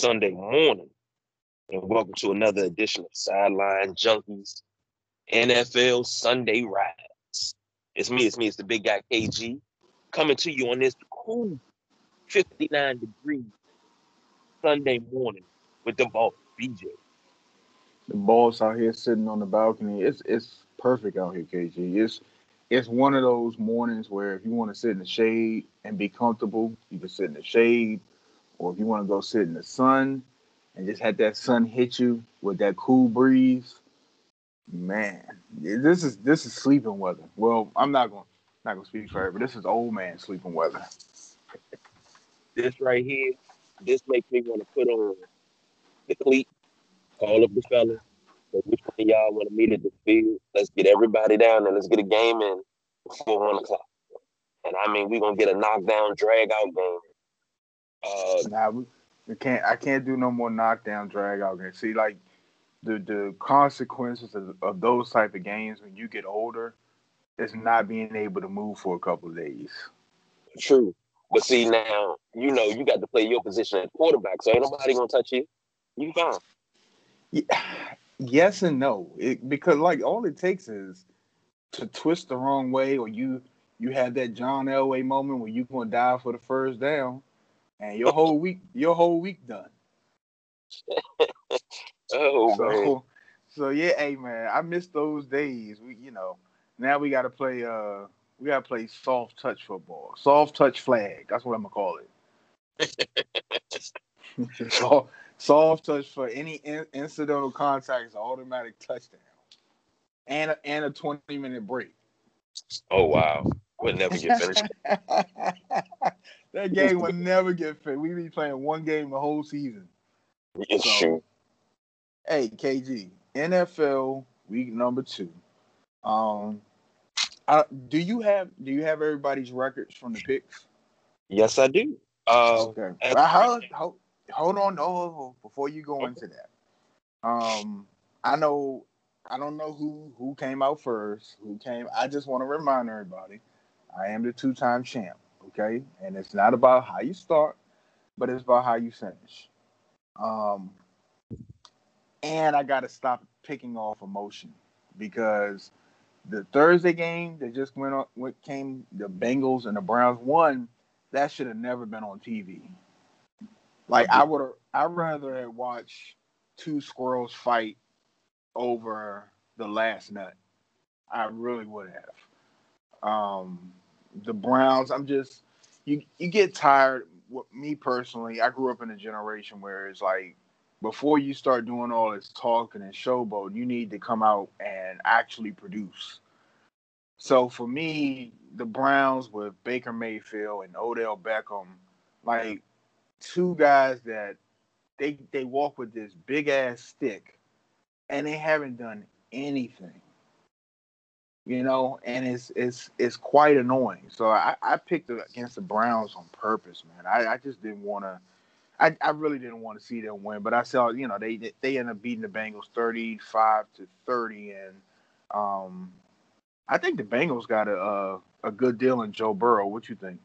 Sunday morning? And welcome to another edition of Sideline Junkies NFL Sunday Rides. It's me, it's me, it's the big guy KG coming to you on this cool 59 degree Sunday morning with the ball, BJ. The boss out here sitting on the balcony. It's it's perfect out here, KG. It's it's one of those mornings where if you want to sit in the shade and be comfortable, you can sit in the shade or if you want to go sit in the sun and just have that sun hit you with that cool breeze, man, this is this is sleeping weather. Well, I'm not going not gonna speak for but this is old man sleeping weather. This right here, this makes me want to put on the cleat, call up the fellas. So which one of y'all want to meet at the field? Let's get everybody down and let's get a game in before one o'clock. And I mean, we're gonna get a knockdown, drag out game uh, nah, we, we can't. I can't do no more knockdown drag out games. See, like the the consequences of, of those type of games when you get older is not being able to move for a couple of days. True, but see now, you know, you got to play your position at quarterback, so ain't nobody gonna touch you. You fine. Yeah, yes and no, it, because like all it takes is to twist the wrong way, or you you have that John Elway moment where you gonna die for the first down, and your whole week, your whole week done. oh so, man. So yeah, hey man, I miss those days. We, you know, now we got to play. Uh, we got to play soft touch football, soft touch flag. That's what I'm gonna call it. soft, soft touch for any in, incidental contact is automatic touchdown, and a, and a 20 minute break. Oh wow, would never get finished. That game would never get fit. We be playing one game the whole season. It's so, true. Hey, KG, NFL week number two. Um, I, do you have do you have everybody's records from the picks? Yes, I do. Uh, okay. hold, hold, hold on, oh, before you go into that. Um, I know I don't know who who came out first. Who came? I just want to remind everybody, I am the two time champ okay? And it's not about how you start, but it's about how you finish. Um, and I got to stop picking off emotion because the Thursday game that just went on, what came the Bengals and the Browns won, that should have never been on TV. Like I would I'd rather watch two squirrels fight over the last nut. I really would have. Um, the Browns. I'm just you you get tired. Me personally, I grew up in a generation where it's like before you start doing all this talking and showboat, you need to come out and actually produce. So for me, the Browns with Baker Mayfield and Odell Beckham, like two guys that they they walk with this big ass stick and they haven't done anything you know, and it's it's it's quite annoying. So I, I picked against the Browns on purpose, man. I, I just didn't want to. I, I really didn't want to see them win, but I saw you know they they end up beating the Bengals thirty five to thirty, and um, I think the Bengals got a, a a good deal in Joe Burrow. What you think?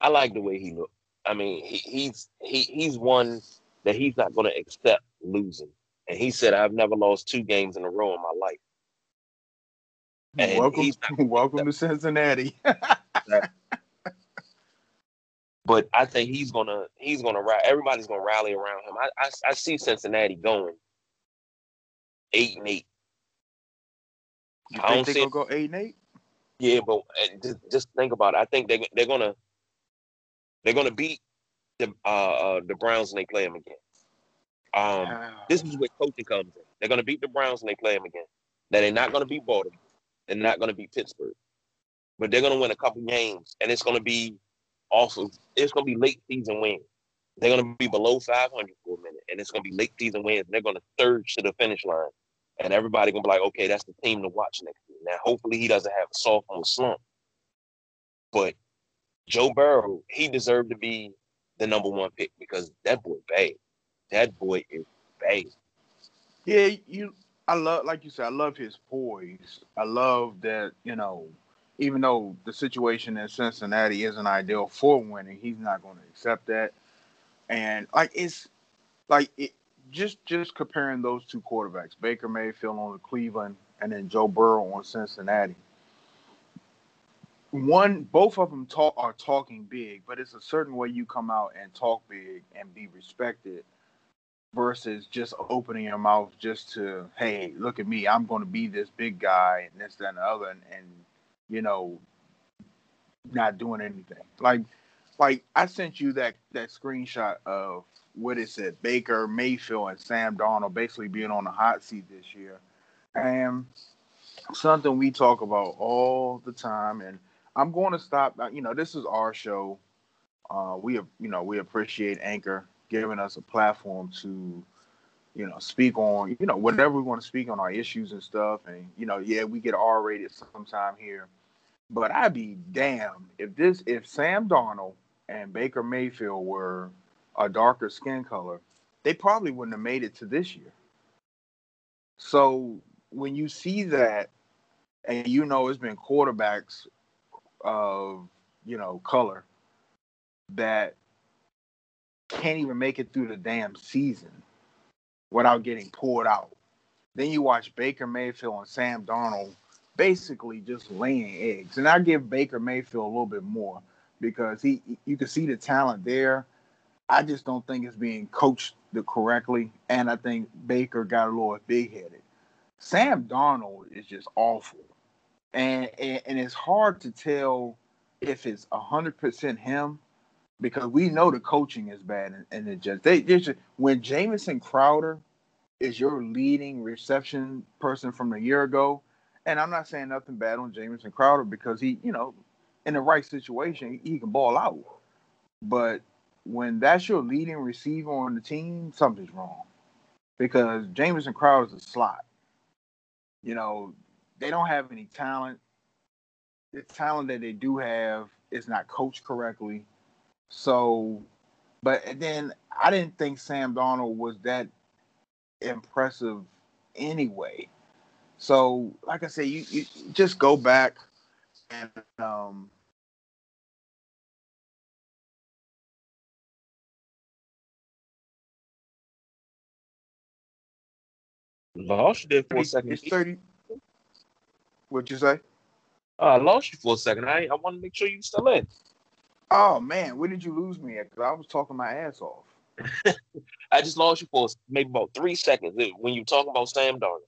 I like the way he looked. I mean, he, he's he he's one that he's not going to accept losing. And he said, I've never lost two games in a row in my life. And welcome, welcome to Cincinnati. but I think he's gonna he's gonna everybody's gonna rally around him. I, I, I see Cincinnati going eight and eight. You I don't think they're gonna go eight and eight? Yeah, but just, just think about it. I think they they're gonna they're gonna beat the uh, uh the Browns when they play them again. Um, this is where coaching comes in. They're going to beat the Browns when they play them again. Now they're not going to beat Baltimore. They're not going to beat Pittsburgh, but they're going to win a couple games, and it's going to be also it's going to be late season wins. They're going to be below 500 for a minute, and it's going to be late season wins. And they're going to surge to the finish line, and everybody going to be like, okay, that's the team to watch next year. Now, hopefully, he doesn't have a sophomore slump, but Joe Burrow, he deserved to be the number one pick because that boy bad that boy is bad. Yeah, you. I love, like you said, I love his poise. I love that. You know, even though the situation in Cincinnati isn't ideal for winning, he's not going to accept that. And like it's like it just just comparing those two quarterbacks, Baker Mayfield on the Cleveland and then Joe Burrow on Cincinnati. One, both of them talk are talking big, but it's a certain way you come out and talk big and be respected versus just opening your mouth just to, hey, look at me, I'm going to be this big guy and this, that, and the other, and, and you know, not doing anything. Like, like I sent you that that screenshot of what it said Baker Mayfield and Sam Darnold basically being on the hot seat this year, and something we talk about all the time. And I'm going to stop. You know, this is our show. Uh, we you know we appreciate Anchor giving us a platform to you know speak on you know whatever we want to speak on our issues and stuff. And you know, yeah, we get R rated sometime here but I'd be damned if this if Sam Darnold and Baker Mayfield were a darker skin color, they probably wouldn't have made it to this year. So when you see that, and you know it's been quarterbacks of you know color that can't even make it through the damn season without getting pulled out. Then you watch Baker Mayfield and Sam Darnold basically just laying eggs. And I give Baker Mayfield a little bit more because he you can see the talent there. I just don't think it's being coached correctly, and I think Baker got a little big headed. Sam Darnold is just awful, and, and and it's hard to tell if it's hundred percent him because we know the coaching is bad, and, and it just they just when Jamison Crowder is your leading reception person from a year ago, and I'm not saying nothing bad on Jamison Crowder because he, you know, in the right situation, he can ball out. But when that's your leading receiver on the team, something's wrong. Because Jamison Crowder's a slot. You know, they don't have any talent. The talent that they do have is not coached correctly. So, but then I didn't think Sam Darnold was that impressive anyway. So, like I say, you, you just go back and um, Lost you there for a second. It's 30. What'd you say? Uh, I lost you for a second. I I want to make sure you still in. Oh man, where did you lose me at? Because I was talking my ass off. I just lost you for maybe about three seconds eh, when you talk about Sam Darnold.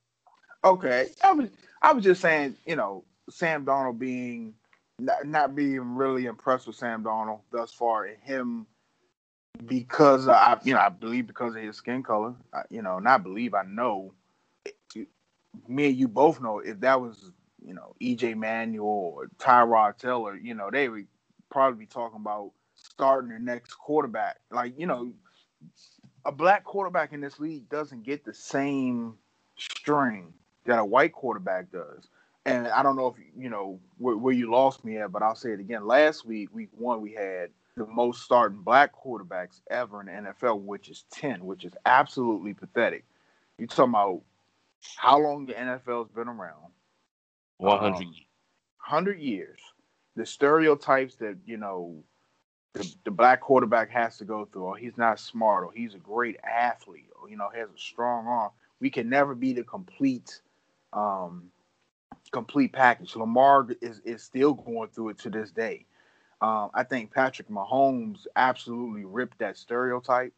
Okay, I was I was just saying, you know, Sam Darnold being not, not being really impressed with Sam Darnold thus far, and him because I, you know, I believe because of his skin color, I, you know, not believe I know. Me and you both know if that was, you know, EJ Manuel or Tyrod Taylor, you know, they would probably be talking about starting the next quarterback. Like, you know, a black quarterback in this league doesn't get the same string that a white quarterback does. And I don't know if you know where, where, you lost me at, but I'll say it again. Last week, week one, we had the most starting black quarterbacks ever in the NFL, which is ten, which is absolutely pathetic. You talking about how long the NFL's been around? One hundred. Um, hundred years. The stereotypes that you know the, the black quarterback has to go through. Oh, he's not smart. Or he's a great athlete. Or you know, has a strong arm. We can never be the complete um, complete package. Lamar is, is still going through it to this day. Um, I think Patrick Mahomes absolutely ripped that stereotype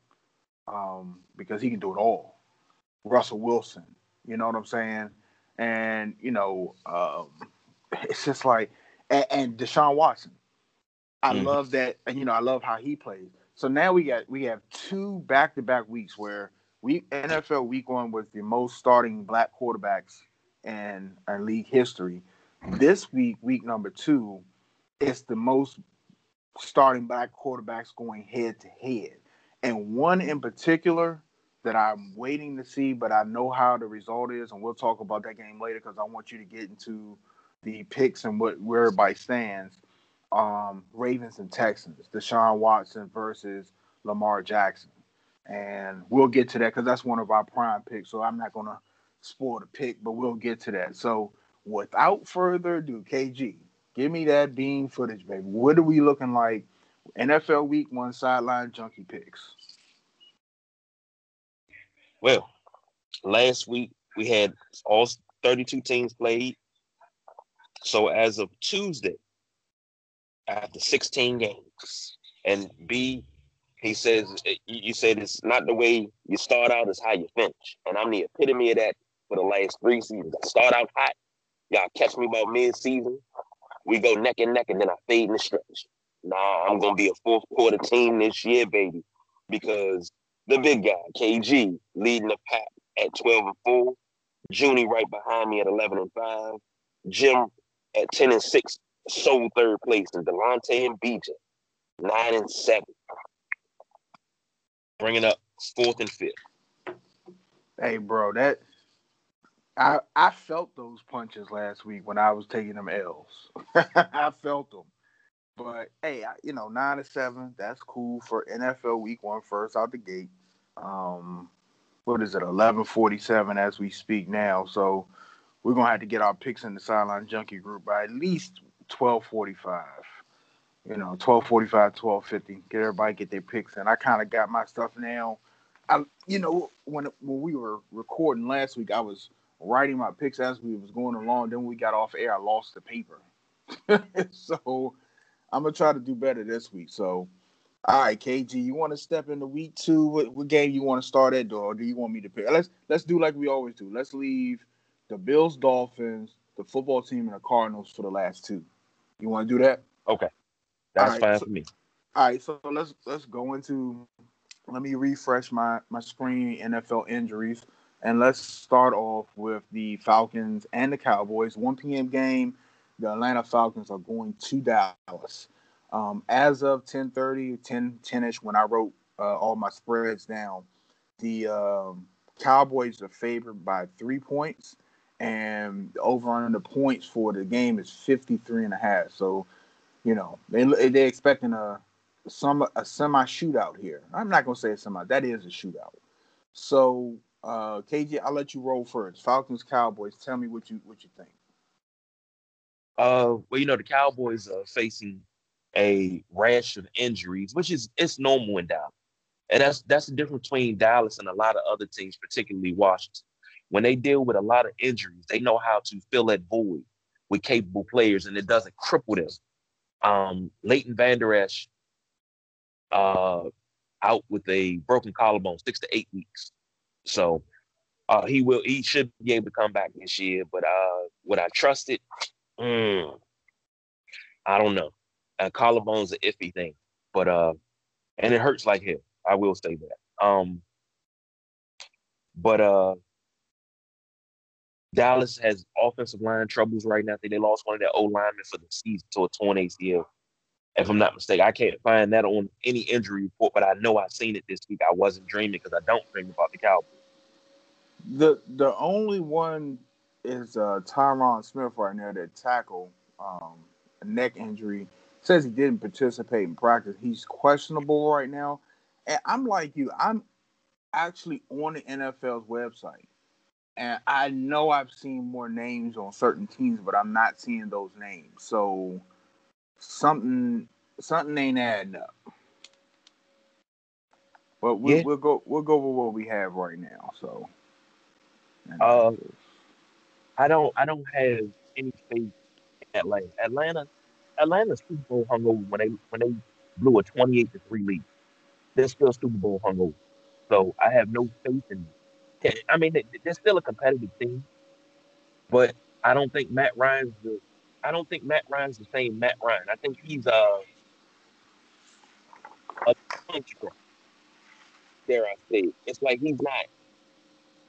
um, because he can do it all. Russell Wilson, you know what I'm saying? And, you know, um, it's just like, and, and Deshaun Watson. I mm. love that. And, you know, I love how he plays. So now we got, we have two back to back weeks where we NFL week one was the most starting black quarterbacks in our league history. This week, week number two, it's the most starting black quarterbacks going head to head. And one in particular that I'm waiting to see, but I know how the result is, and we'll talk about that game later because I want you to get into the picks and what where everybody stands. Um, Ravens and Texans, Deshaun Watson versus Lamar Jackson. And we'll get to that because that's one of our prime picks. So I'm not to spoil the pick, but we'll get to that. So without further ado, KG, Give me that bean footage, baby. What are we looking like? NFL Week One sideline junkie picks. Well, last week we had all 32 teams played. So as of Tuesday, after 16 games, and B, he says, eh, you said it's not the way you start out, it's how you finish. And I'm the epitome of that for the last three seasons. I start out hot, y'all catch me about mid-season, we go neck and neck, and then I fade in the stretch. Nah, I'm gonna be a fourth quarter team this year, baby, because the big guy, KG, leading the pack at 12 and 4, Junie right behind me at 11 and 5, Jim at 10 and 6, sole third place, and Delonte and BJ, 9 and 7. Bringing up fourth and fifth. Hey, bro, that I I felt those punches last week when I was taking them L's. I felt them. But hey, I, you know, nine to seven, that's cool for NFL Week One, first out the gate. Um, what is it, eleven forty seven as we speak now? So we're gonna have to get our picks in the sideline junkie group by at least twelve forty five. You know, 1245, 1250. Get everybody get their picks in. I kind of got my stuff now. I, you know, when when we were recording last week, I was writing my picks as we was going along. Then we got off air. I lost the paper. so I'm gonna try to do better this week. So, all right, KG, you want to step into week two? What, what game you want to start at, or do you want me to pick? Let's let's do like we always do. Let's leave the Bills, Dolphins, the football team, and the Cardinals for the last two. You want to do that? Okay, that's right, fine so, for me. All right, so let's let's go into. Let me refresh my my screen. NFL injuries. And let's start off with the Falcons and the Cowboys. 1 p.m. game. The Atlanta Falcons are going to Dallas. Um, as of 10:30, 10 10ish, when I wrote uh, all my spreads down, the um, Cowboys are favored by three points, and over on the points for the game is 53 and a half. So, you know, they they're expecting a some a semi shootout here. I'm not gonna say a semi. That is a shootout. So uh, KG, I'll let you roll first. Falcons, Cowboys. Tell me what you what you think. Uh, well, you know the Cowboys are facing a rash of injuries, which is it's normal in Dallas, and that's that's the difference between Dallas and a lot of other teams, particularly Washington. When they deal with a lot of injuries, they know how to fill that void with capable players, and it doesn't cripple them. Um, Leighton Vander Esch, uh, out with a broken collarbone, six to eight weeks. So uh, he will he should be able to come back this year. But uh, would I trust it? Mm, I don't know. Uh, collarbone's an iffy thing, but uh, and it hurts like hell. I will say that. Um, but uh, Dallas has offensive line troubles right now. I think they lost one of their O linemen for the season to a torn ACL. If I'm not mistaken, I can't find that on any injury report, but I know I've seen it this week. I wasn't dreaming because I don't dream about the Cowboys. The the only one is uh, Tyron Smith right now that tackle um, a neck injury. Says he didn't participate in practice. He's questionable right now. And I'm like you, I'm actually on the NFL's website. And I know I've seen more names on certain teams, but I'm not seeing those names. So something something ain't adding up. But we'll, yeah. we'll go we'll go with what we have right now. So uh, I don't I don't have any faith in Atlanta. Atlanta Atlanta's Super Bowl hungover when they when they blew a twenty eight to three lead. They're still Super Bowl hungover. So I have no faith in them. I mean, they're still a competitive team, but I don't think Matt Ryan's the. I don't think Matt Ryan's the same Matt Ryan. I think he's uh, a punch Dare I say? It's like he's not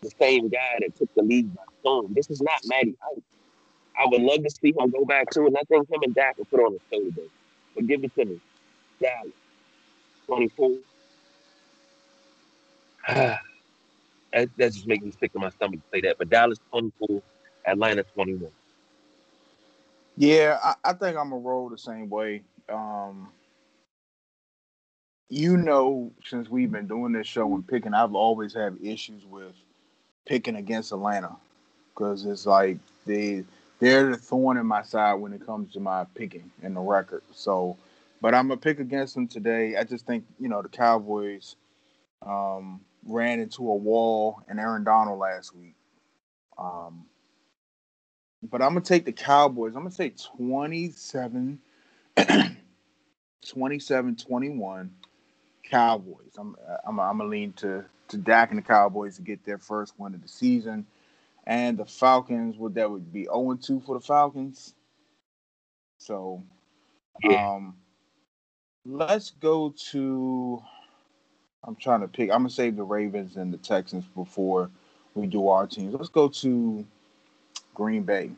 the same guy that took the league by storm. This is not Matty Ice. I would love to see him go back to it, and I think him and Dak will put on a show today. But give it to me. Dallas, 24. that, that just makes me sick to my stomach to say that. But Dallas, 24. Atlanta, 21. Yeah, I, I think I'm to roll the same way. Um, you know, since we've been doing this show and picking, I've always had issues with – picking against Atlanta because it's like they they're the thorn in my side when it comes to my picking in the record. So, but I'm gonna pick against them today. I just think you know the Cowboys um, ran into a wall in Aaron Donald last week. Um, but I'm gonna take the Cowboys. I'm gonna say 27, 27, 21 Cowboys. I'm I'm I'm gonna lean to to Dak and the Cowboys to get their first win of the season and the Falcons would that would be 0 2 for the Falcons. So yeah. um let's go to I'm trying to pick I'm gonna save the Ravens and the Texans before we do our teams. Let's go to Green Bay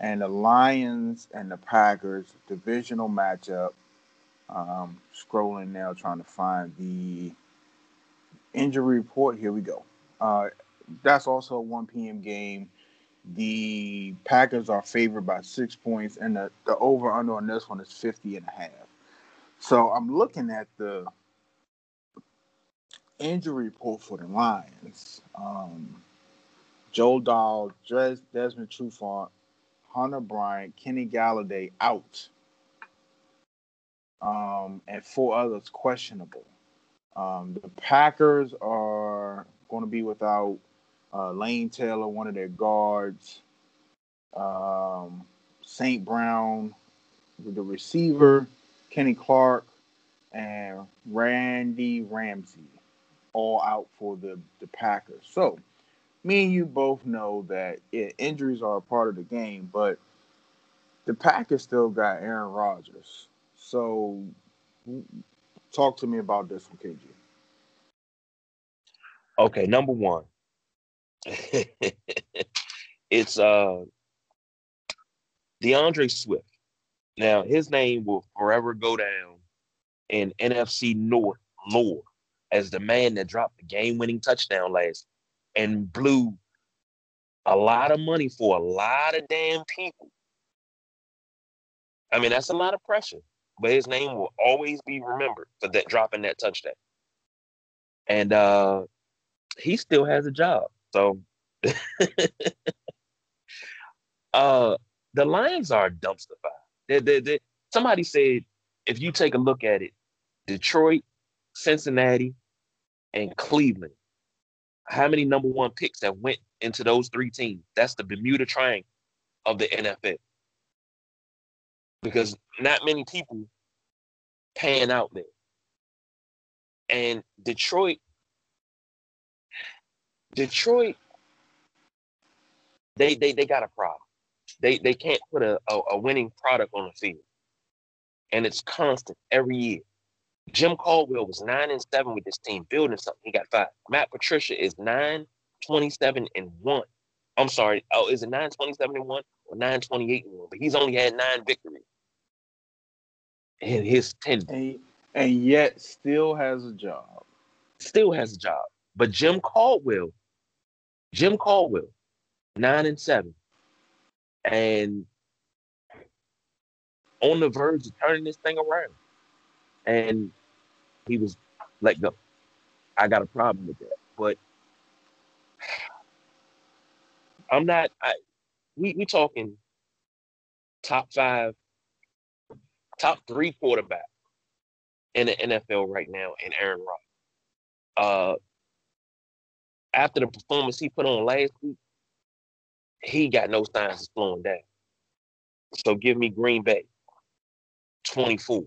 and the Lions and the Packers divisional matchup. Um, scrolling now, trying to find the injury report. Here we go. Uh, that's also a 1 p.m. game. The Packers are favored by six points, and the, the over under on this one is 50 and a half. So I'm looking at the injury report for the Lions. Um, Joe Dahl, Des, Desmond Trufant, Hunter Bryant, Kenny Golladay out, um, and four others questionable. Um, the Packers are going to be without uh, Lane Taylor, one of their guards, um, St. Brown, the receiver, Kenny Clark, and Randy Ramsey, all out for the, the Packers. So, me and you both know that yeah, injuries are a part of the game, but the Packers still got Aaron Rodgers. So, talk to me about this one, KG. Okay, number one, it's uh D'Andre Swift. Now his name will forever go down in NFC North lore as the man that dropped the game-winning touchdown last and blew a lot of money for a lot of damn people. I mean, that's a lot of pressure, but his name will always be remembered for that dropping that touchdown. And uh he still has a job. So uh, the Lions are dumpster fire. They, they, they, somebody said if you take a look at it, Detroit, Cincinnati, and Cleveland, how many number one picks that went into those three teams? That's the Bermuda Triangle of the NFL. Because not many people pan out there. And Detroit, Detroit they they they got a problem. They they can't put a, a, a winning product on the field. And it's constant every year. Jim Caldwell was nine and seven with this team, building something. He got five. Matt Patricia is nine, 27 and one. I'm sorry. Oh, is it nine twenty-seven and 1 or nine twenty-eight and 1? But he's only had nine victories in his 10. And, and yet still has a job. Still has a job. But Jim Caldwell, Jim Caldwell nine and seven, and on the verge of turning this thing around. And he was let go. I got a problem with that, but I'm not. I we we talking top five, top three quarterback in the NFL right now, in Aaron Rodgers. Uh, after the performance he put on last week, he got no signs of slowing down. So give me Green Bay, 24.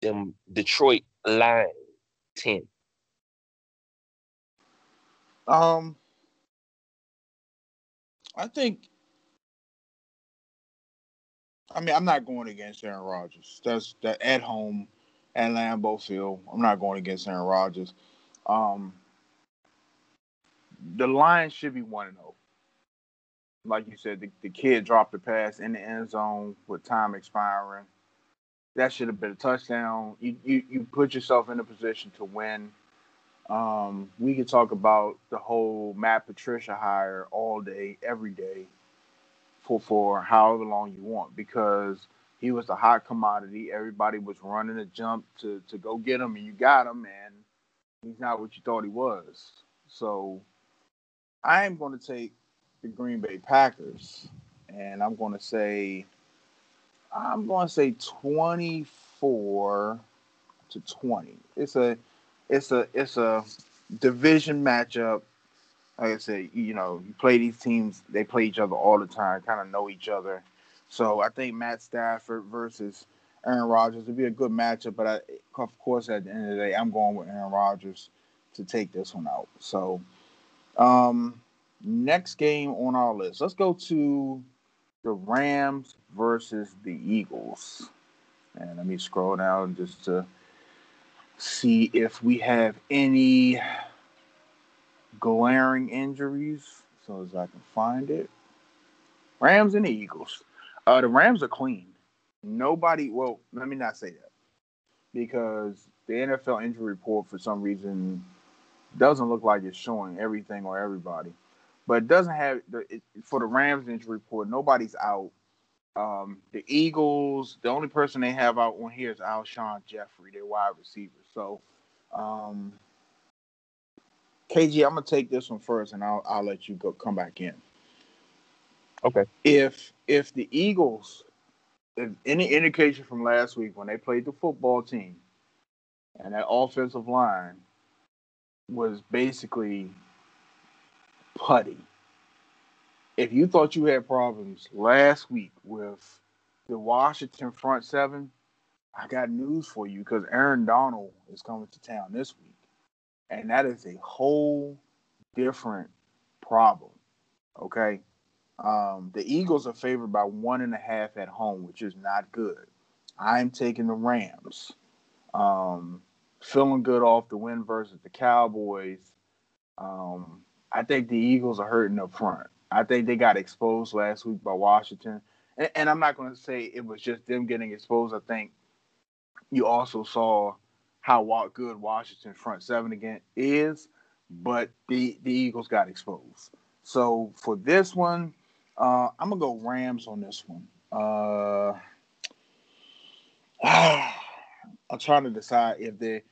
Them Detroit line 10. Um, I think. I mean, I'm not going against Aaron Rodgers. That's that at home at Lambeau Field. I'm not going against Aaron Rodgers. Um, the Lions should be one and zero. Oh like you said, the, the kid dropped the pass in the end zone with time expiring. That should have been a touchdown. You you, you put yourself in a position to win. Um, we could talk about the whole Matt Patricia hire all day, every day, for for however long you want, because he was a hot commodity. Everybody was running a jump to to go get him, and you got him, and he's not what you thought he was. So I am going to take the Green Bay Packers and I'm going to say, I'm going to say 24 to 20. It's a, it's a, it's a division matchup. Like I said, you know, you play these teams, they play each other all the time, kind of know each other. So I think Matt Stafford versus Aaron Rodgers would be a good matchup. But I, of course, at the end of the day, I'm going with Aaron Rodgers to take this one out. So, um, next game on our list, let's go to the Rams versus the Eagles. And let me scroll down just to see if we have any glaring injuries so as I can find it. Rams and the Eagles. Uh, the Rams are clean. Nobody, well, let me not say that because the NFL injury report for some reason doesn't look like it's showing everything or everybody. But it doesn't have the it, for the Rams injury report. Nobody's out. Um, the Eagles, the only person they have out on here is Alshon Jeffery, their wide receiver. So, um, KG, I'm gonna take this one first, and I'll I'll let you go come back in. Okay. If if the Eagles, if any indication from last week when they played the football team, and that offensive line was basically putty. If you thought you had problems last week with the Washington front seven, I got news for you because Aaron Donald is coming to town this week. And that is a whole different problem. Okay. Um, the Eagles are favored by one and a half at home, which is not good. I'm taking the Rams. Um, feeling good off the win versus the Cowboys. Um, I think the Eagles are hurting up front. I think they got exposed last week by Washington. And, and I'm not going to say it was just them getting exposed. I think you also saw how good Washington front seven again is, but the, the Eagles got exposed. So for this one, uh, I'm gonna go Rams on this one. Uh, I'm trying to decide if they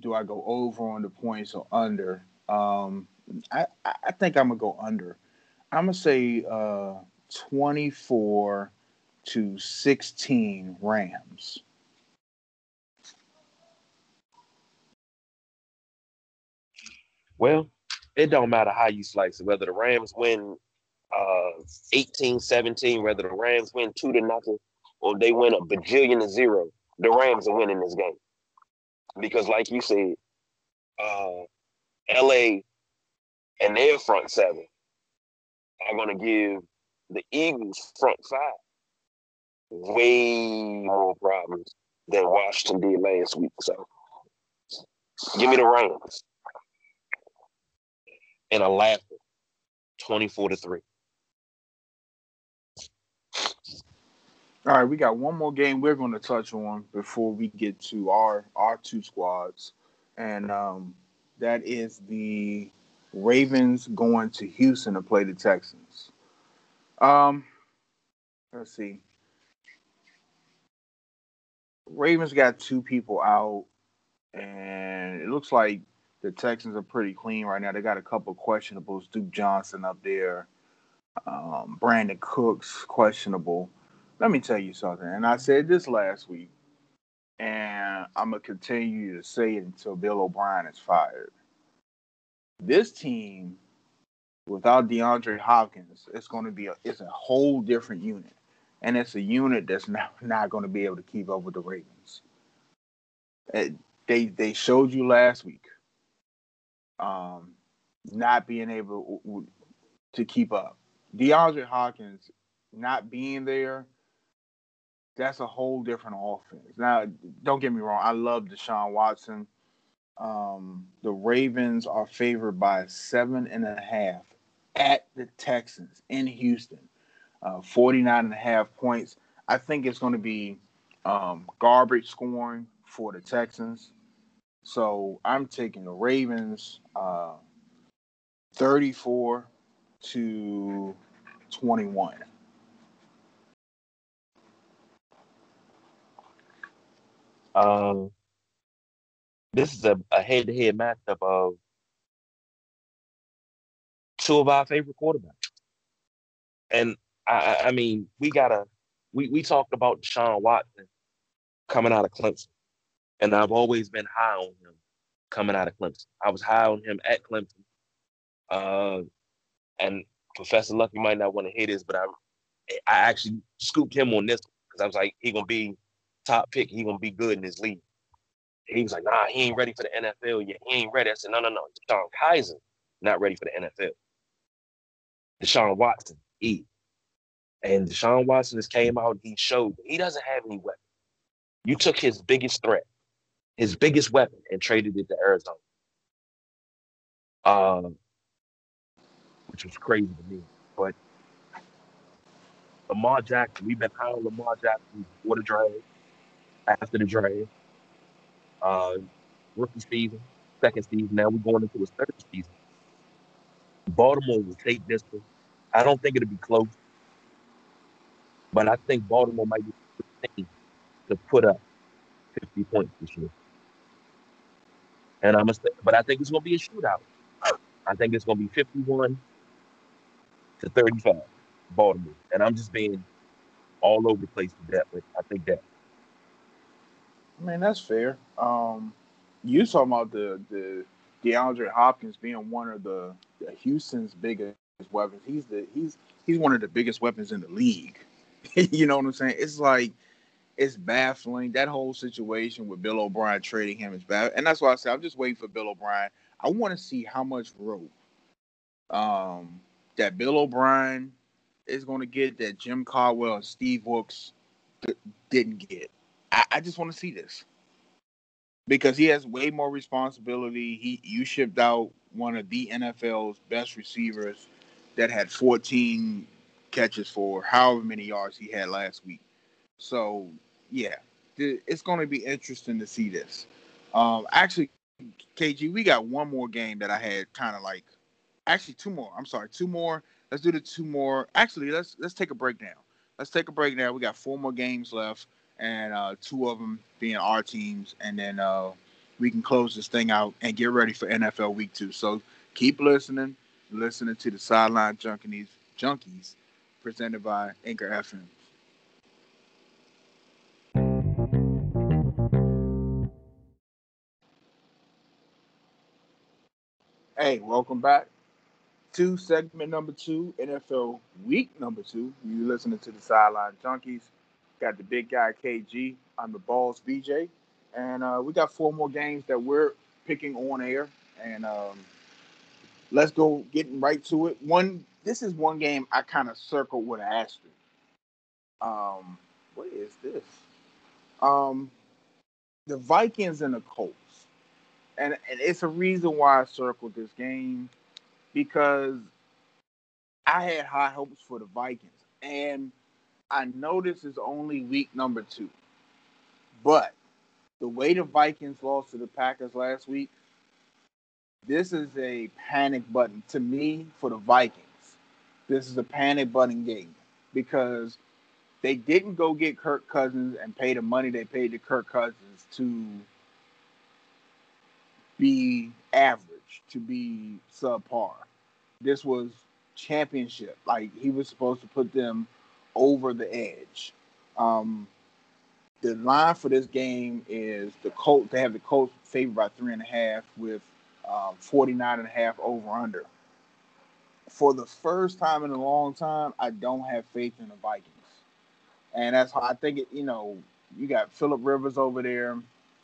do I go over on the points or under. Um, I I think I'm gonna go under. I'm gonna say uh, 24 to 16 Rams. Well, it don't matter how you slice it, whether the Rams win uh 18 17, whether the Rams win two to nothing or they win a bajillion to zero, the Rams are winning this game. Because like you said, uh LA and their front seven are gonna give the Eagles front five way more problems than Washington did last week. So give me the Rams. And a laughter. 24 to 3. All right, we got one more game we're going to touch on before we get to our our two squads, and um, that is the Ravens going to Houston to play the Texans. Um, let's see. Ravens got two people out, and it looks like the Texans are pretty clean right now. They got a couple questionables. Duke Johnson up there, um, Brandin Cooks questionable let me tell you something. And I said this last week, and I'm gonna continue to say it until Bill O'Brien is fired. This team, without DeAndre Hopkins, it's going to be a it's a whole different unit, and it's a unit that's not not going to be able to keep up with the Ravens. It, they they showed you last week, um, not being able to keep up. DeAndre Hopkins not being there that's a whole different offense. Now, don't get me wrong, I love Deshaun Watson. Um, the Ravens are favored by seven and a half at the Texans in Houston, uh, 49 and a half points. I think it's going to be um, garbage scoring for the Texans. So I'm taking the Ravens uh, 34 to 21. Um, this is a, a head-to-head matchup of two of our favorite quarterbacks, and I, I mean, we gotta. We we talked about Sean Watson coming out of Clemson, and I've always been high on him coming out of Clemson. I was high on him at Clemson, uh, and Professor Lucky might not want to hear this, but I I actually scooped him on this because I was like, he gonna be top pick. He gonna be good in this league. He was like, nah, he ain't ready for the NFL yet. He ain't ready. I said, no, no, no. Sean Kaiser not ready for the NFL. Deshaun Watson, he. And Deshaun Watson just came out, he showed he doesn't have any weapon. You took his biggest threat, his biggest weapon, and traded it to Arizona. Um, which was crazy to me. But Lamar Jackson, we've been on Lamar Jackson before the draft, after the draft, uh, rookie season, second season. Now we're going into his third season. Baltimore will take this one. I don't think it'll be close, but I think Baltimore might be the team to put up 50 points this year. And I'm, but I think it's going to be a shootout. I think it's going to be 51 to 35, Baltimore. And I'm just being all over the place with that, but I think that. I mean, that's fair. Um, you talking about the the DeAndre Hopkins being one of the, the Houston's biggest weapons. He's the he's he's one of the biggest weapons in the league. you know what I'm saying? It's like it's baffling. That whole situation with Bill O'Brien trading him is bad. And that's why I said I'm just waiting for Bill O'Brien. I want to see how much rope um, that Bill O'Brien is going to get that Jim Caldwell Steve Wilks didn't get. I, I just want to see this because he has way more responsibility. He you shipped out one of the NFL's best receivers that had 14 catches for however many yards he had last week. So yeah, it's going to be interesting to see this. Um, actually, KG, we got one more game that I had kind of like, actually two more. I'm sorry, two more. Let's do the two more. Actually, let's let's take a break now. Let's take a break now. We got four more games left and uh, two of them being our teams, and then uh, we can close this thing out and get ready for NFL Week Two. So keep listening, listening to the Sideline Junkies, Junkies, presented by Anchor FM. Hey, welcome back to segment number two, NFL Week number two. You listening to the Sideline Junkies Got the big guy KG. I'm the Balls BJ, and uh, we got four more games that we're picking on air. And um, let's go getting right to it. One, this is one game I kind of circled with an asterisk. Um, what is this? Um, the Vikings and the Colts, and and it's a reason why I circled this game because I had high hopes for the Vikings and I know this is only week number two, but the way the Vikings lost to the Packers last week, this is a panic button to me for the Vikings. This is a panic button game because they didn't go get Kirk Cousins and pay the money they paid to Kirk Cousins to be average, to be subpar. This was championship. Like he was supposed to put them over the edge. Um, the line for this game is the Colts. They have the Colts favored by three and a half with um, 49 and a half over under. For the first time in a long time, I don't have faith in the Vikings. And that's how I think it, you know, you got Philip Rivers over there.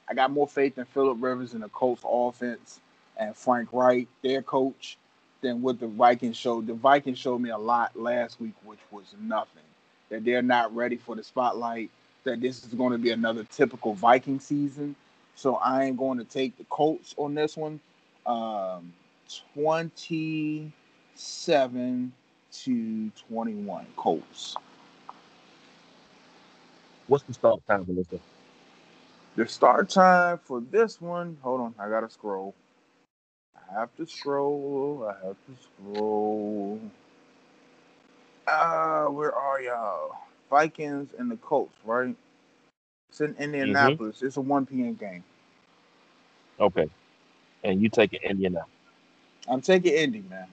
I got more faith in Philip Rivers in the Colts offense and Frank Reich, their coach, than what the Vikings showed. The Vikings showed me a lot last week, which was nothing that they're not ready for the spotlight, that this is going to be another typical Viking season. So I am going to take the Colts on this one. Um, 27 to 21 Colts. What's the start time for this one? The start time for this one, hold on, I gotta scroll. I have to scroll. I have to scroll. Uh, where are y'all? Vikings and the Colts, right? It's in Indianapolis. Mm-hmm. It's a 1 p.m. game. Okay. And you take it Indiana. I'm taking Indy, man.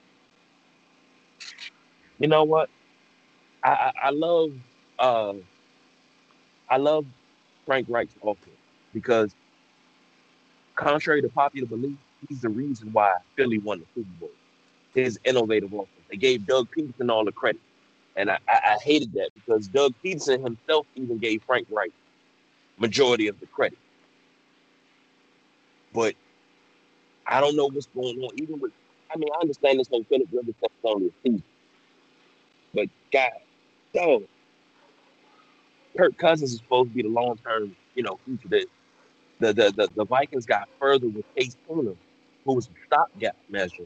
You know what? I, I, I love uh, I love Frank Reich's offense because, contrary to popular belief, he's the reason why Philly won the Super Bowl. His innovative offense. They gave Doug Pederson all the credit, and I, I, hated that because Doug Pederson himself even gave Frank Reich majority of the credit. But I don't know what's going on. Even with, I mean, I understand this whole Philip Rivers a season, but God, so Kirk Cousins is supposed to be the long term, you know, future. The, the the the the Vikings got further with Case Keenum, who was a stopgap measure,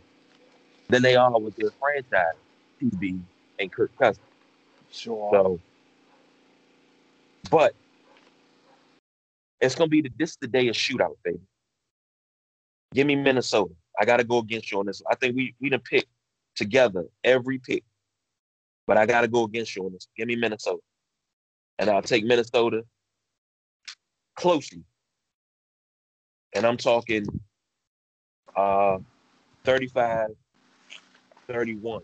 than they are with their franchise QB and Kirk Cousins. Sure. So, but it's gonna be the this the day of shootout, baby. Give me Minnesota. I gotta go against you on this. I think we we done pick together every pick, but I gotta go against you on this. Give me Minnesota, and I'll take Minnesota closely. And I'm talking uh 35 31.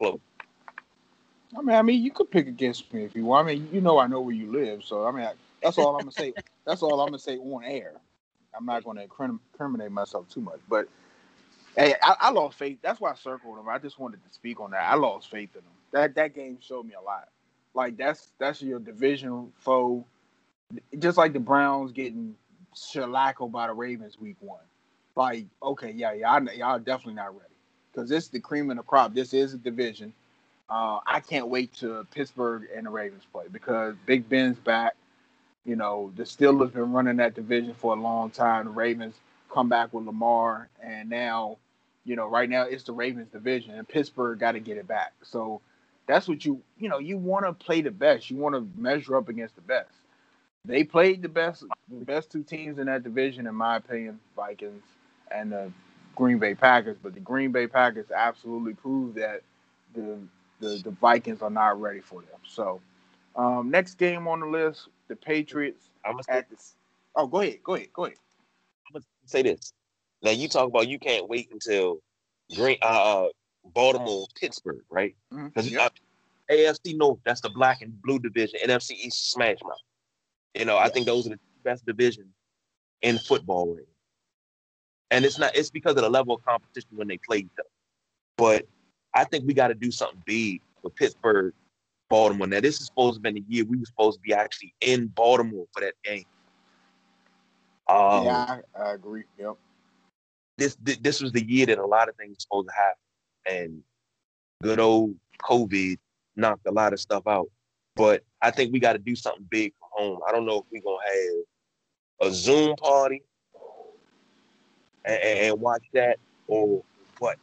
Close. I mean, I mean, you could pick against me if you want. I mean, you know, I know where you live, so I mean, I, that's all I'm gonna say. That's all I'm gonna say on air. I'm not gonna incriminate myself too much, but hey, I, I, lost faith. That's why I circled him. I just wanted to speak on that. I lost faith in him. That that game showed me a lot. Like that's that's your division foe, just like the Browns getting shellackled by the Ravens week one. Like, okay, yeah, yeah, y'all definitely not ready because this is the cream of the crop. This is a division. Uh, I can't wait to Pittsburgh and the Ravens play because Big Ben's back. You know, the Steelers been running that division for a long time. The Ravens come back with Lamar, and now, you know, right now it's the Ravens division, and Pittsburgh got to get it back. So that's what you, you know, you want to play the best. You want to measure up against the best. They played the best, the best two teams in that division, in my opinion, Vikings and the Green Bay Packers. But the Green Bay Packers absolutely proved that the the, the Vikings are not ready for them. So, um, next game on the list, the Patriots I'm gonna at this. Oh, go ahead, go ahead, go ahead. I'm gonna say this. Now you talk about you can't wait until Green, uh, uh Baltimore, Pittsburgh, right? Because mm-hmm. yep. AFC North, that's the black and blue division. NFC East, smash mouth. You know, I think those are the best divisions in football right And it's not. It's because of the level of competition when they play each other. But I think we got to do something big for Pittsburgh, Baltimore. Now, this is supposed to be the year we were supposed to be actually in Baltimore for that game. Um, yeah, I, I, agree. Yep. This this was the year that a lot of things were supposed to happen, and good old COVID knocked a lot of stuff out. But I think we got to do something big from home. I don't know if we're gonna have a Zoom party and, and watch that or what.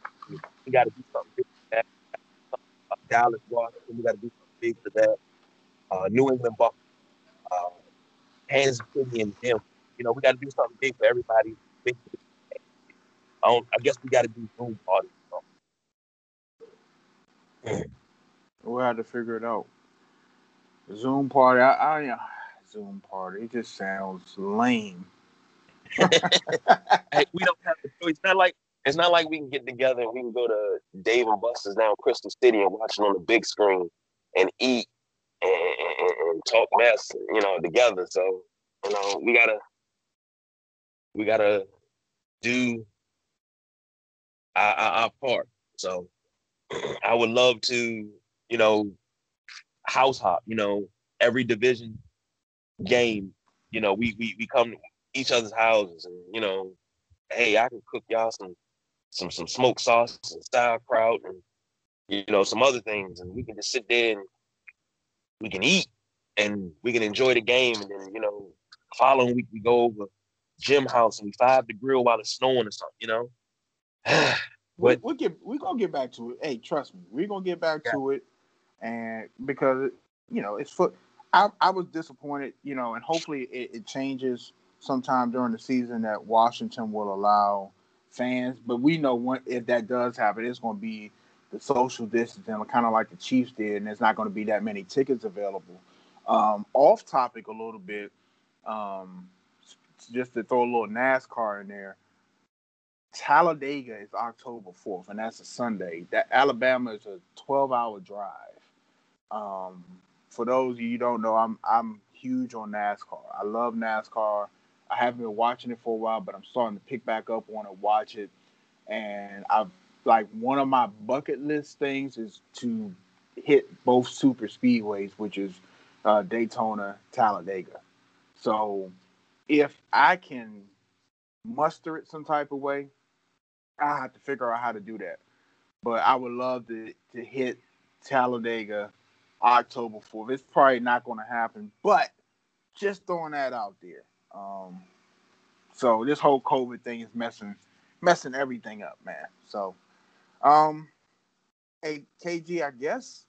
We got to do something big Dallas, Washington. We got to do something big for that. Uh, New England Buffalo, uh, Kansas City, and them. You know, we got to do something big for everybody. I, I guess we got to do Zoom parties. We'll have to figure it out. Zoom party. I, I uh, Zoom party. It just sounds lame. hey, we don't have choice. It's not like it's not like we can get together and we can go to Dave and Buster's down Crystal City and watch it on the big screen and eat and, and, and talk mess, you know, together. So, you know, we gotta we gotta do our, our, part. So I would love to, you know, house hop, you know, every division game, you know, we we we come each other's houses and, you know, hey, I can cook y'all some some some smoked sauce and sauerkraut and you know some other things, and we can just sit there and we can eat and we can enjoy the game, and then you know following week we go over gym house and we five the grill while it's snowing or something, you know. but we, will get we're gonna get back to it. Hey, trust me, we're gonna get back yeah. to it, and because you know it's foot. I, I was disappointed, you know, and hopefully it, it changes sometime during the season that Washington will allow fans. But we know when, if that does happen, it's going to be the social distancing, kind of like the Chiefs did, and there's not going to be that many tickets available. Um, off topic a little bit, um, just to throw a little NASCAR in there. Talladega is October 4th, and that's a Sunday. That Alabama is a 12 hour drive. Um, for those of you don't know, I'm I'm huge on NASCAR. I love NASCAR. I haven't been watching it for a while, but I'm starting to pick back up. Want to watch it, and I've like one of my bucket list things is to hit both super speedways, which is uh, Daytona, Talladega. So if I can muster it some type of way, I have to figure out how to do that. But I would love to to hit Talladega October 4th. It's probably not going to happen, but just throwing that out there. Um, so this whole COVID thing is messing messing everything up, man. So, um, hey KG, I guess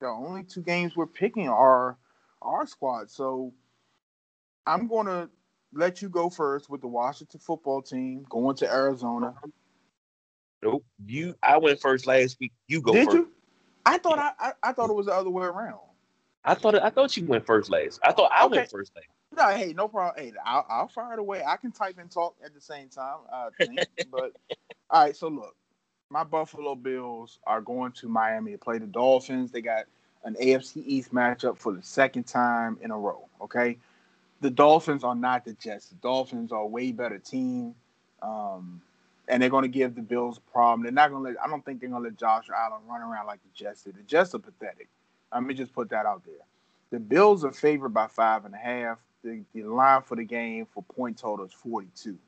the only two games we're picking are our squad. So I'm going to let you go first with the Washington football team going to Arizona. Nope. You I went first last week. You go Did first. you? I thought I, I, I thought it was the other way around. I thought I thought you went first last. I thought I Okay. went first last. No, hey, no problem. Hey, I'll, I'll fire it away. I can type and talk at the same time. I think. but all right, so look, my Buffalo Bills are going to Miami to play the Dolphins. They got an AFC East matchup for the second time in a row. Okay, the Dolphins are not the Jets. The Dolphins are a way better team, um, and they're going to give the Bills a problem. They're not going to let. I don't think they're going to let Josh Allen run around like the Jets did. The Jets are pathetic. Let me just put that out there. The Bills are favored by five and a half. The, the line for the game for point total is 42.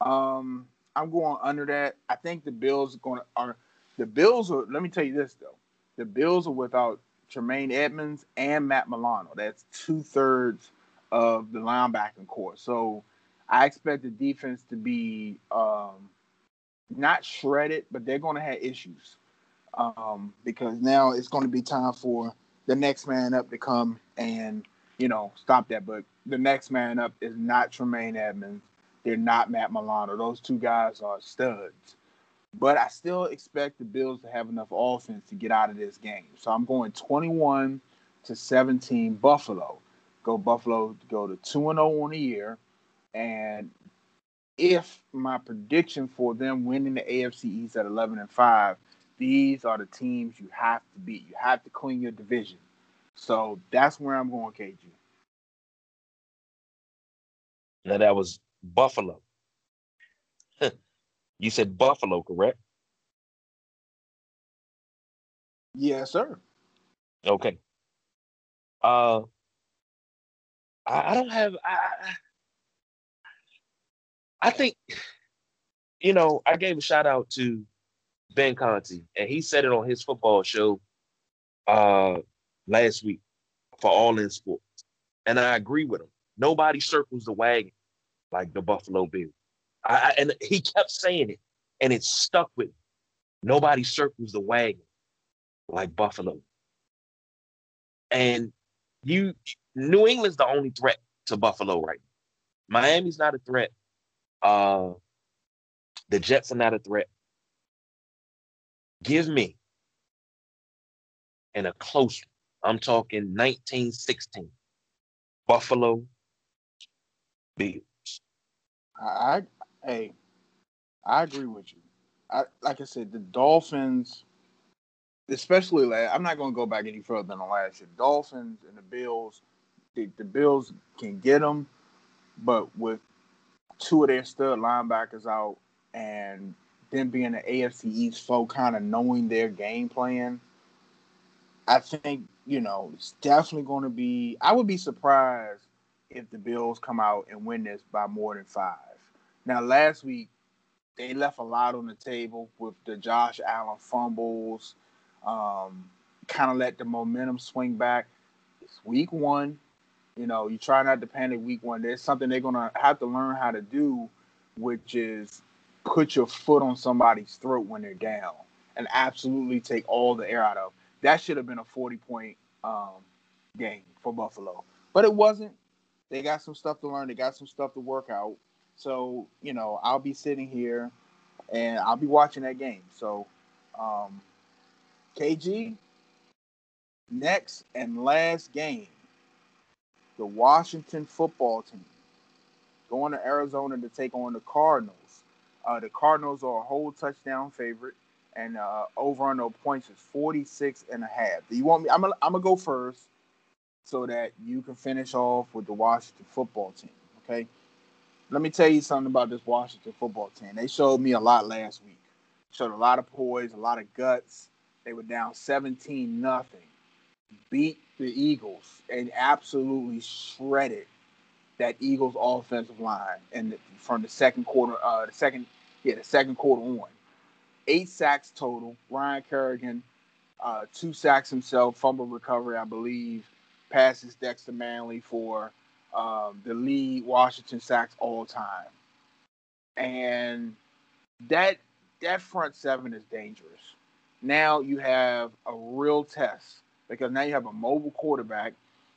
Um, I'm going under that. I think the Bills are going to are the Bills are. Let me tell you this though, the Bills are without Tremaine Edmunds and Matt Milano. That's two thirds of the linebacking core. So I expect the defense to be um, not shredded, but they're going to have issues um, because now it's going to be time for the next man up to come and you know stop that. But the next man up is not Tremaine Edmunds. They're not Matt Milano. Those two guys are studs. But I still expect the Bills to have enough offense to get out of this game. So I'm going 21 to 17 Buffalo. Go Buffalo go to 2 and 0 on the year. And if my prediction for them winning the AFC East at 11 and 5, these are the teams you have to beat. You have to clean your division. So that's where I'm going, KG. Now that was Buffalo. you said Buffalo, correct? Yes, sir. Okay. Uh, I, I don't have. I, I- think, you know, I gave a shout out to Ben Conti, and he said it on his football show uh last week for All In Sports, and I agree with him. Nobody circles the wagon like the Buffalo Bills. I, I and he kept saying it, and it stuck with me. Nobody circles the wagon like Buffalo. And you, New England's the only threat to Buffalo right now. Miami's not a threat. Uh, the Jets are not a threat. Give me in a close. I'm talking 1916. Buffalo Bills. I, I hey, I agree with you. I like I said, the Dolphins, especially last. I'm not going to go back any further than the last year. Dolphins and the Bills, the, the Bills can get them, but with two of their stud linebackers out and them being the AFC East foe, kind of knowing their game plan, I think you know it's definitely going to be. I would be surprised if the Bills come out and win this by more than five. Now, last week they left a lot on the table with the Josh Allen fumbles. Um, kind of let the momentum swing back. It's week one. You know, you try not to panic week one. There's something they're gonna have to learn how to do, which is put your foot on somebody's throat when they're down and absolutely take all the air out of. That should have been a 40 point um, game for Buffalo, but it wasn't. They got some stuff to learn. They got some stuff to work out. So you know, I'll be sitting here and I'll be watching that game. So, um, KG, next and last game, the Washington football team going to Arizona to take on the Cardinals. Uh, the Cardinals are a whole touchdown favorite, and uh, over under points is 46 and a half. Do you want me? I'm gonna I'm gonna go first so that you can finish off with the Washington football team. Okay. Let me tell you something about this Washington football team. They showed me a lot last week. Showed a lot of poise, a lot of guts. They were down 17 nothing. Beat the Eagles and absolutely shredded that Eagles offensive line and from the second quarter, uh, the second, yeah, the second quarter on. Eight sacks total. Ryan Kerrigan, uh, two sacks himself, fumble recovery, I believe. Passes Dexter Manley for um, the lead Washington sacks all time, and that that front seven is dangerous. Now you have a real test because now you have a mobile quarterback.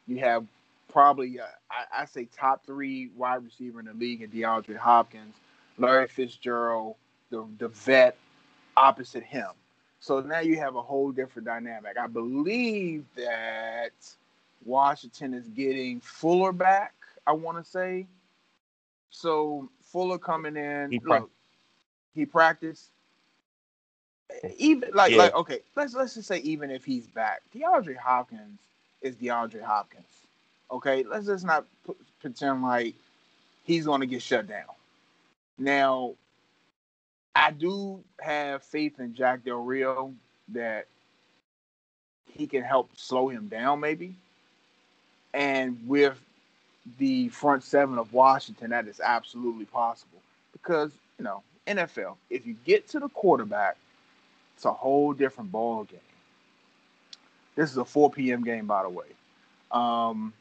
You have probably, uh, I, I, say, top three wide receiver in the league in DeAndre Hopkins, Larry Fitzgerald, the, the vet opposite him. So now you have a whole different dynamic. I believe that Washington is getting Fuller back, I want to say. So Fuller coming in, he, look, he practiced. Even like yeah. like okay, let's let's just say even if he's back, DeAndre Hopkins is DeAndre Hopkins. Okay, let's just not p- pretend like he's going to get shut down. Now, I do have faith in Jack Del Rio that he can help slow him down, maybe. And with the front seven of Washington, that is absolutely possible because you know NFL. If you get to the quarterback, it's a whole different ball game. This is a 4 p.m. game, by the way. Um,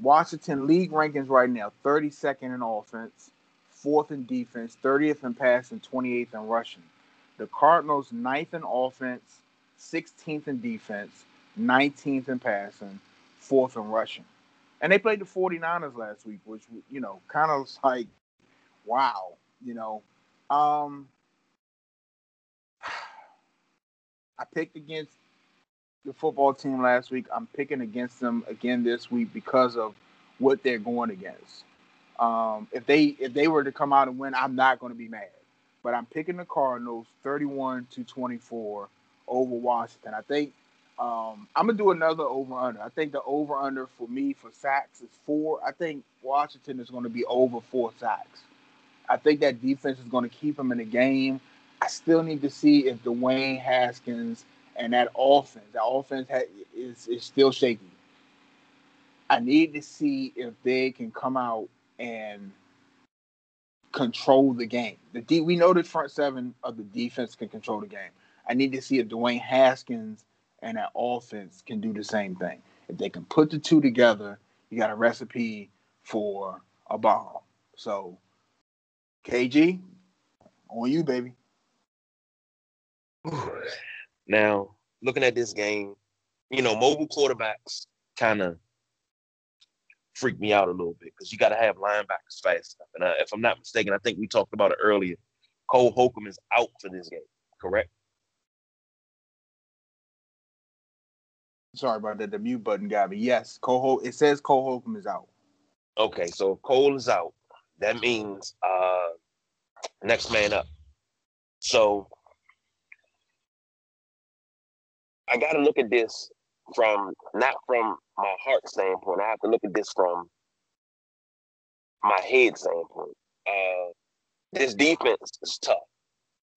Washington league rankings right now 32nd in offense, fourth in defense, 30th in passing, 28th in rushing. The Cardinals ninth in offense, 16th in defense, 19th in passing, fourth in rushing. And they played the 49ers last week, which, you know, kind of like, wow, you know. Um, I picked against the football team last week. I'm picking against them again this week because of what they're going against. Um, if they if they were to come out and win, I'm not going to be mad. But I'm picking the Cardinals 31 to 24 over Washington. I think um, I'm gonna do another over under. I think the over under for me for sacks is four. I think Washington is going to be over four sacks. I think that defense is going to keep them in the game. I still need to see if Dwayne Haskins and that offense, that offense ha- is is still shaky. I need to see if they can come out and control the game. The D, we know the front seven of the defense can control the game. I need to see if Dwayne Haskins and that offense can do the same thing. If they can put the two together, you got a recipe for a bomb. So, KG, on you, baby. Now, looking at this game, you know, mobile quarterbacks kind of freak me out a little bit because you got to have linebackers fast enough. And uh, if I'm not mistaken, I think we talked about it earlier. Cole Holcomb is out for this game, correct? Sorry about that. The mute button got me. Yes, Cole. Hol- it says Cole Holcomb is out. Okay, so Cole is out, that means uh, next man up. So I got to look at this from not from my heart standpoint. I have to look at this from my head standpoint. Uh, this defense is tough,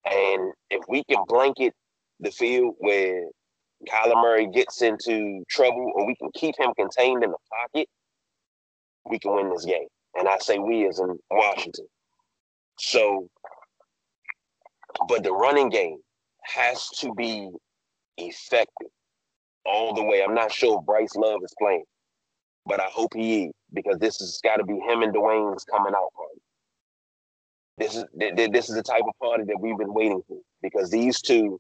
and if we can blanket the field where Kyler Murray gets into trouble, or we can keep him contained in the pocket, we can win this game. And I say we as in Washington. So, but the running game has to be effective all the way. I'm not sure if Bryce Love is playing, but I hope he is because this has got to be him and Dwayne's coming out party. This is this is the type of party that we've been waiting for because these two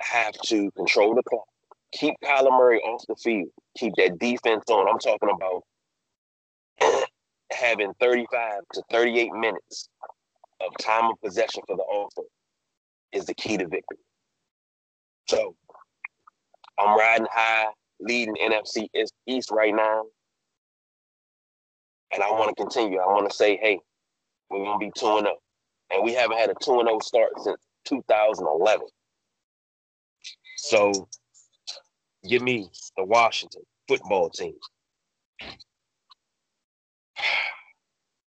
have to control the clock, keep Kyler Murray off the field, keep that defense on. I'm talking about having 35 to 38 minutes of time of possession for the offense is the key to victory. So I'm riding high, leading NFC East right now. And I want to continue. I want to say, hey, we're going to be 2 up. Oh. and we haven't had a 2 0 start since 2011. So give me the Washington football team.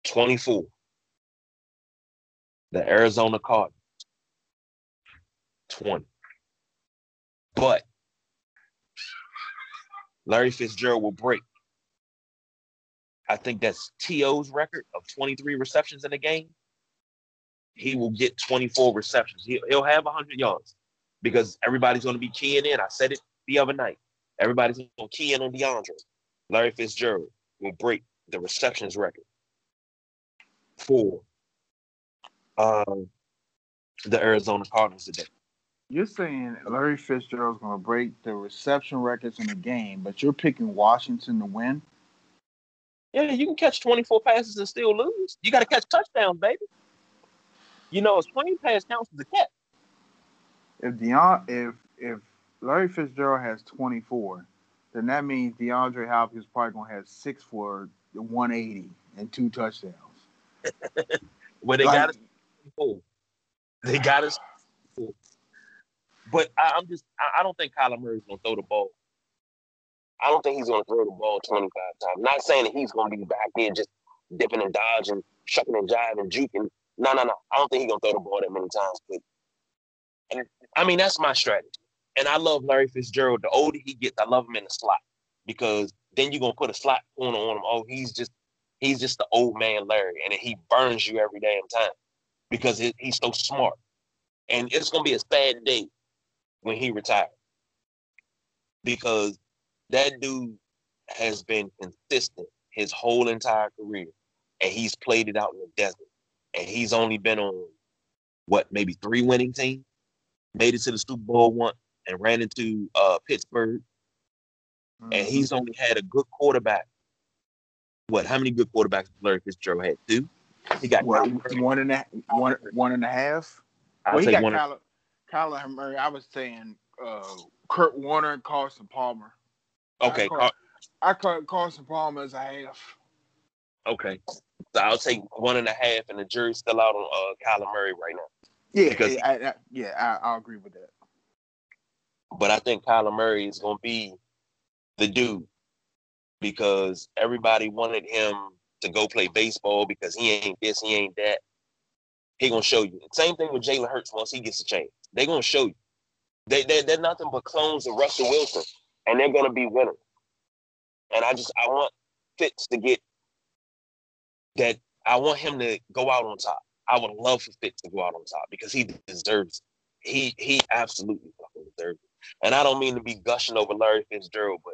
24. The Arizona Cardinals. 20. But Larry Fitzgerald will break. I think that's T.O.'s record of 23 receptions in a game. He will get 24 receptions. He'll, have 100 yards because everybody's going to be keying in. I said it the other night. Everybody's going to key in on DeAndre. Larry Fitzgerald will break the receptions record for uh, the Arizona Cardinals today. You're saying Larry Fitzgerald's going to break the reception records in the game, but you're picking Washington to win? Yeah, you can catch 24 passes and still lose. You got to catch touchdowns, baby. You know, a screen pass counts as a catch. If Deon, if if Larry Fitzgerald has 24, then that means DeAndre Hopkins is probably going to have six for 180 and two touchdowns. well, they like, got us. They got us. But I, am just, I, I, don't think Kyler Murray's going to throw the ball. I don't think he's going to throw the ball 25 times. I'm Not saying that he's going to be back there just dipping and dodging, shucking and jiving, and juking. No, no, no. I don't think he's going to throw the ball that many times. But and I mean, that's my strategy. And I love Larry Fitzgerald. The older he gets, I love him in the slot because then you're gonna put a slot corner on him. Oh, he's just he's just the old man Larry, and he burns you every damn time because he's so smart. And it's gonna be a sad day when he retires because that dude has been consistent his whole entire career, and he's played it out in the desert, and he's only been on what maybe three winning teams, made it to the Super Bowl once, and ran into uh, Pittsburgh, mm-hmm. and he's only had a good quarterback. What? How many good quarterbacks Larry Fitzgerald had? Two. He got what, one and a one one and a half. I'll well, he got Kyler, Kyler Murray. I was saying uh, Kurt Warner and Carson Palmer. Okay, I call, I call Carson Palmer as a half. Okay, so I'll take one and a half, and the jury's still out on uh, Kyler Murray right now. Yeah, because I, I, yeah, I, I agree with that. But I think Kyler Murray is going to be the dude because everybody wanted him to go play baseball because he ain't this, he ain't that. He gonna show you. Same thing with Jalen Hurts once he gets a chance. They gonna show you. They they they're nothing but clones of Russell Wilson, and they're gonna be winners. And I just I want Fitz to get that. I want him to go out on top. I would love for Fitz to go out on top because he deserves. It. He he absolutely fucking deserves it. And I don't mean to be gushing over Larry Fitzgerald, but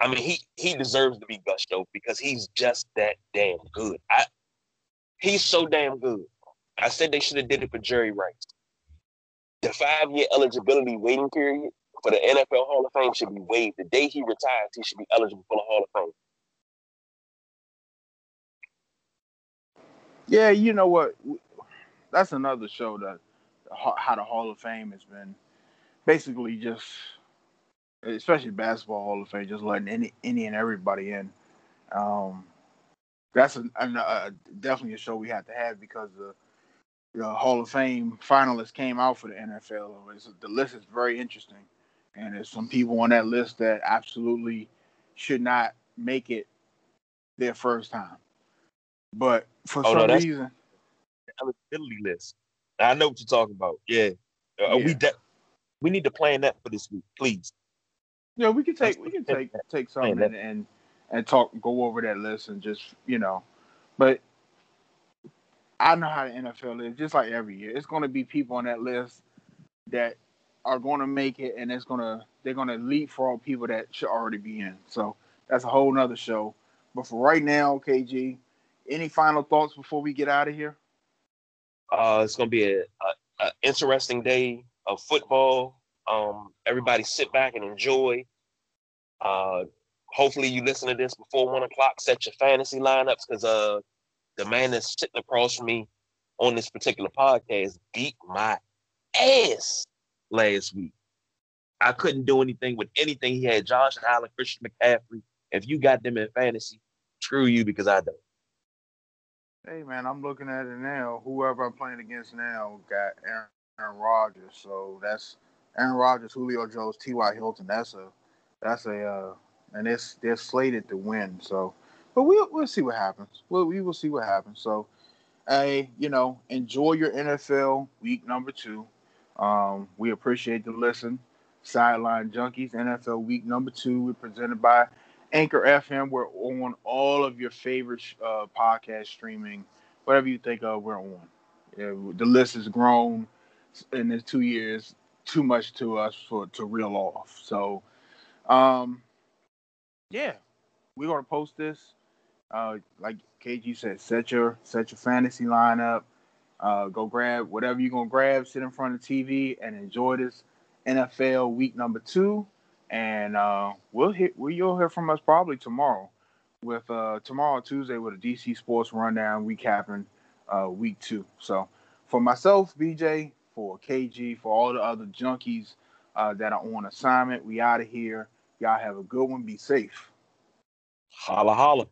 I mean he he deserves to be gushed over because he's just that damn good. I he's so damn good. I said they should have did it for Jerry Rice. The five year eligibility waiting period for the NFL Hall of Fame should be waived. The day he retires, he should be eligible for the Hall of Fame. Yeah, you know what? That's another show that how the Hall of Fame has been basically just, especially basketball Hall of Fame, just letting any any and everybody in. Um, that's a, a, a, definitely a show we have to have because the, the Hall of Fame finalists came out for the NFL. It's, the list is very interesting, and there's some people on that list that absolutely should not make it their first time. But for oh, some no, reason, eligibility list. I know what you're talking about. Yeah, uh, yeah. we de- we need to plan that for this week, please. Yeah, we can take we can take take something and, and and talk go over that list and just you know, but I know how the NFL is. Just like every year, it's going to be people on that list that are going to make it, and it's going to they're going to leapfrog people that should already be in. So that's a whole nother show. But for right now, KG, any final thoughts before we get out of here? Uh, it's going to be a, a, a interesting day of football. Um, everybody sit back and enjoy. Uh, hopefully you listen to this before one o'clock. Set your fantasy lineups because uh, the man that's sitting across from me on this particular podcast beat my ass last week. I couldn't do anything with anything he had. Josh Allen, Christian McCaffrey. If you got them in fantasy, screw you because I don't. Hey man, I'm looking at it now. Whoever I'm playing against now got Aaron, Aaron Rodgers, so that's Aaron Rodgers, Julio Jones, T.Y. Hilton. That's a that's a uh, and it's they're slated to win. So, but we'll we'll see what happens. We'll, we will see what happens. So, hey, you know, enjoy your NFL week number two. Um, we appreciate the listen. Sideline Junkies NFL week number two. We're presented by Anchor FM. We're on all of your favorite uh, podcast streaming, whatever you think of, we're on. Yeah, the list has grown in the two years, too much to us for to reel off. So, um, yeah, we're gonna post this. Uh, like KG said, set your set your fantasy lineup. Uh, go grab whatever you're gonna grab, sit in front of TV, and enjoy this NFL week number two and uh, we'll hit. We you'll hear from us probably tomorrow, with uh, tomorrow Tuesday with a DC Sports rundown recapping uh, week two. So for myself, BJ, for KG, for all the other junkies uh, that are on assignment, we out of here. Y'all have a good one. Be safe. Holla holla.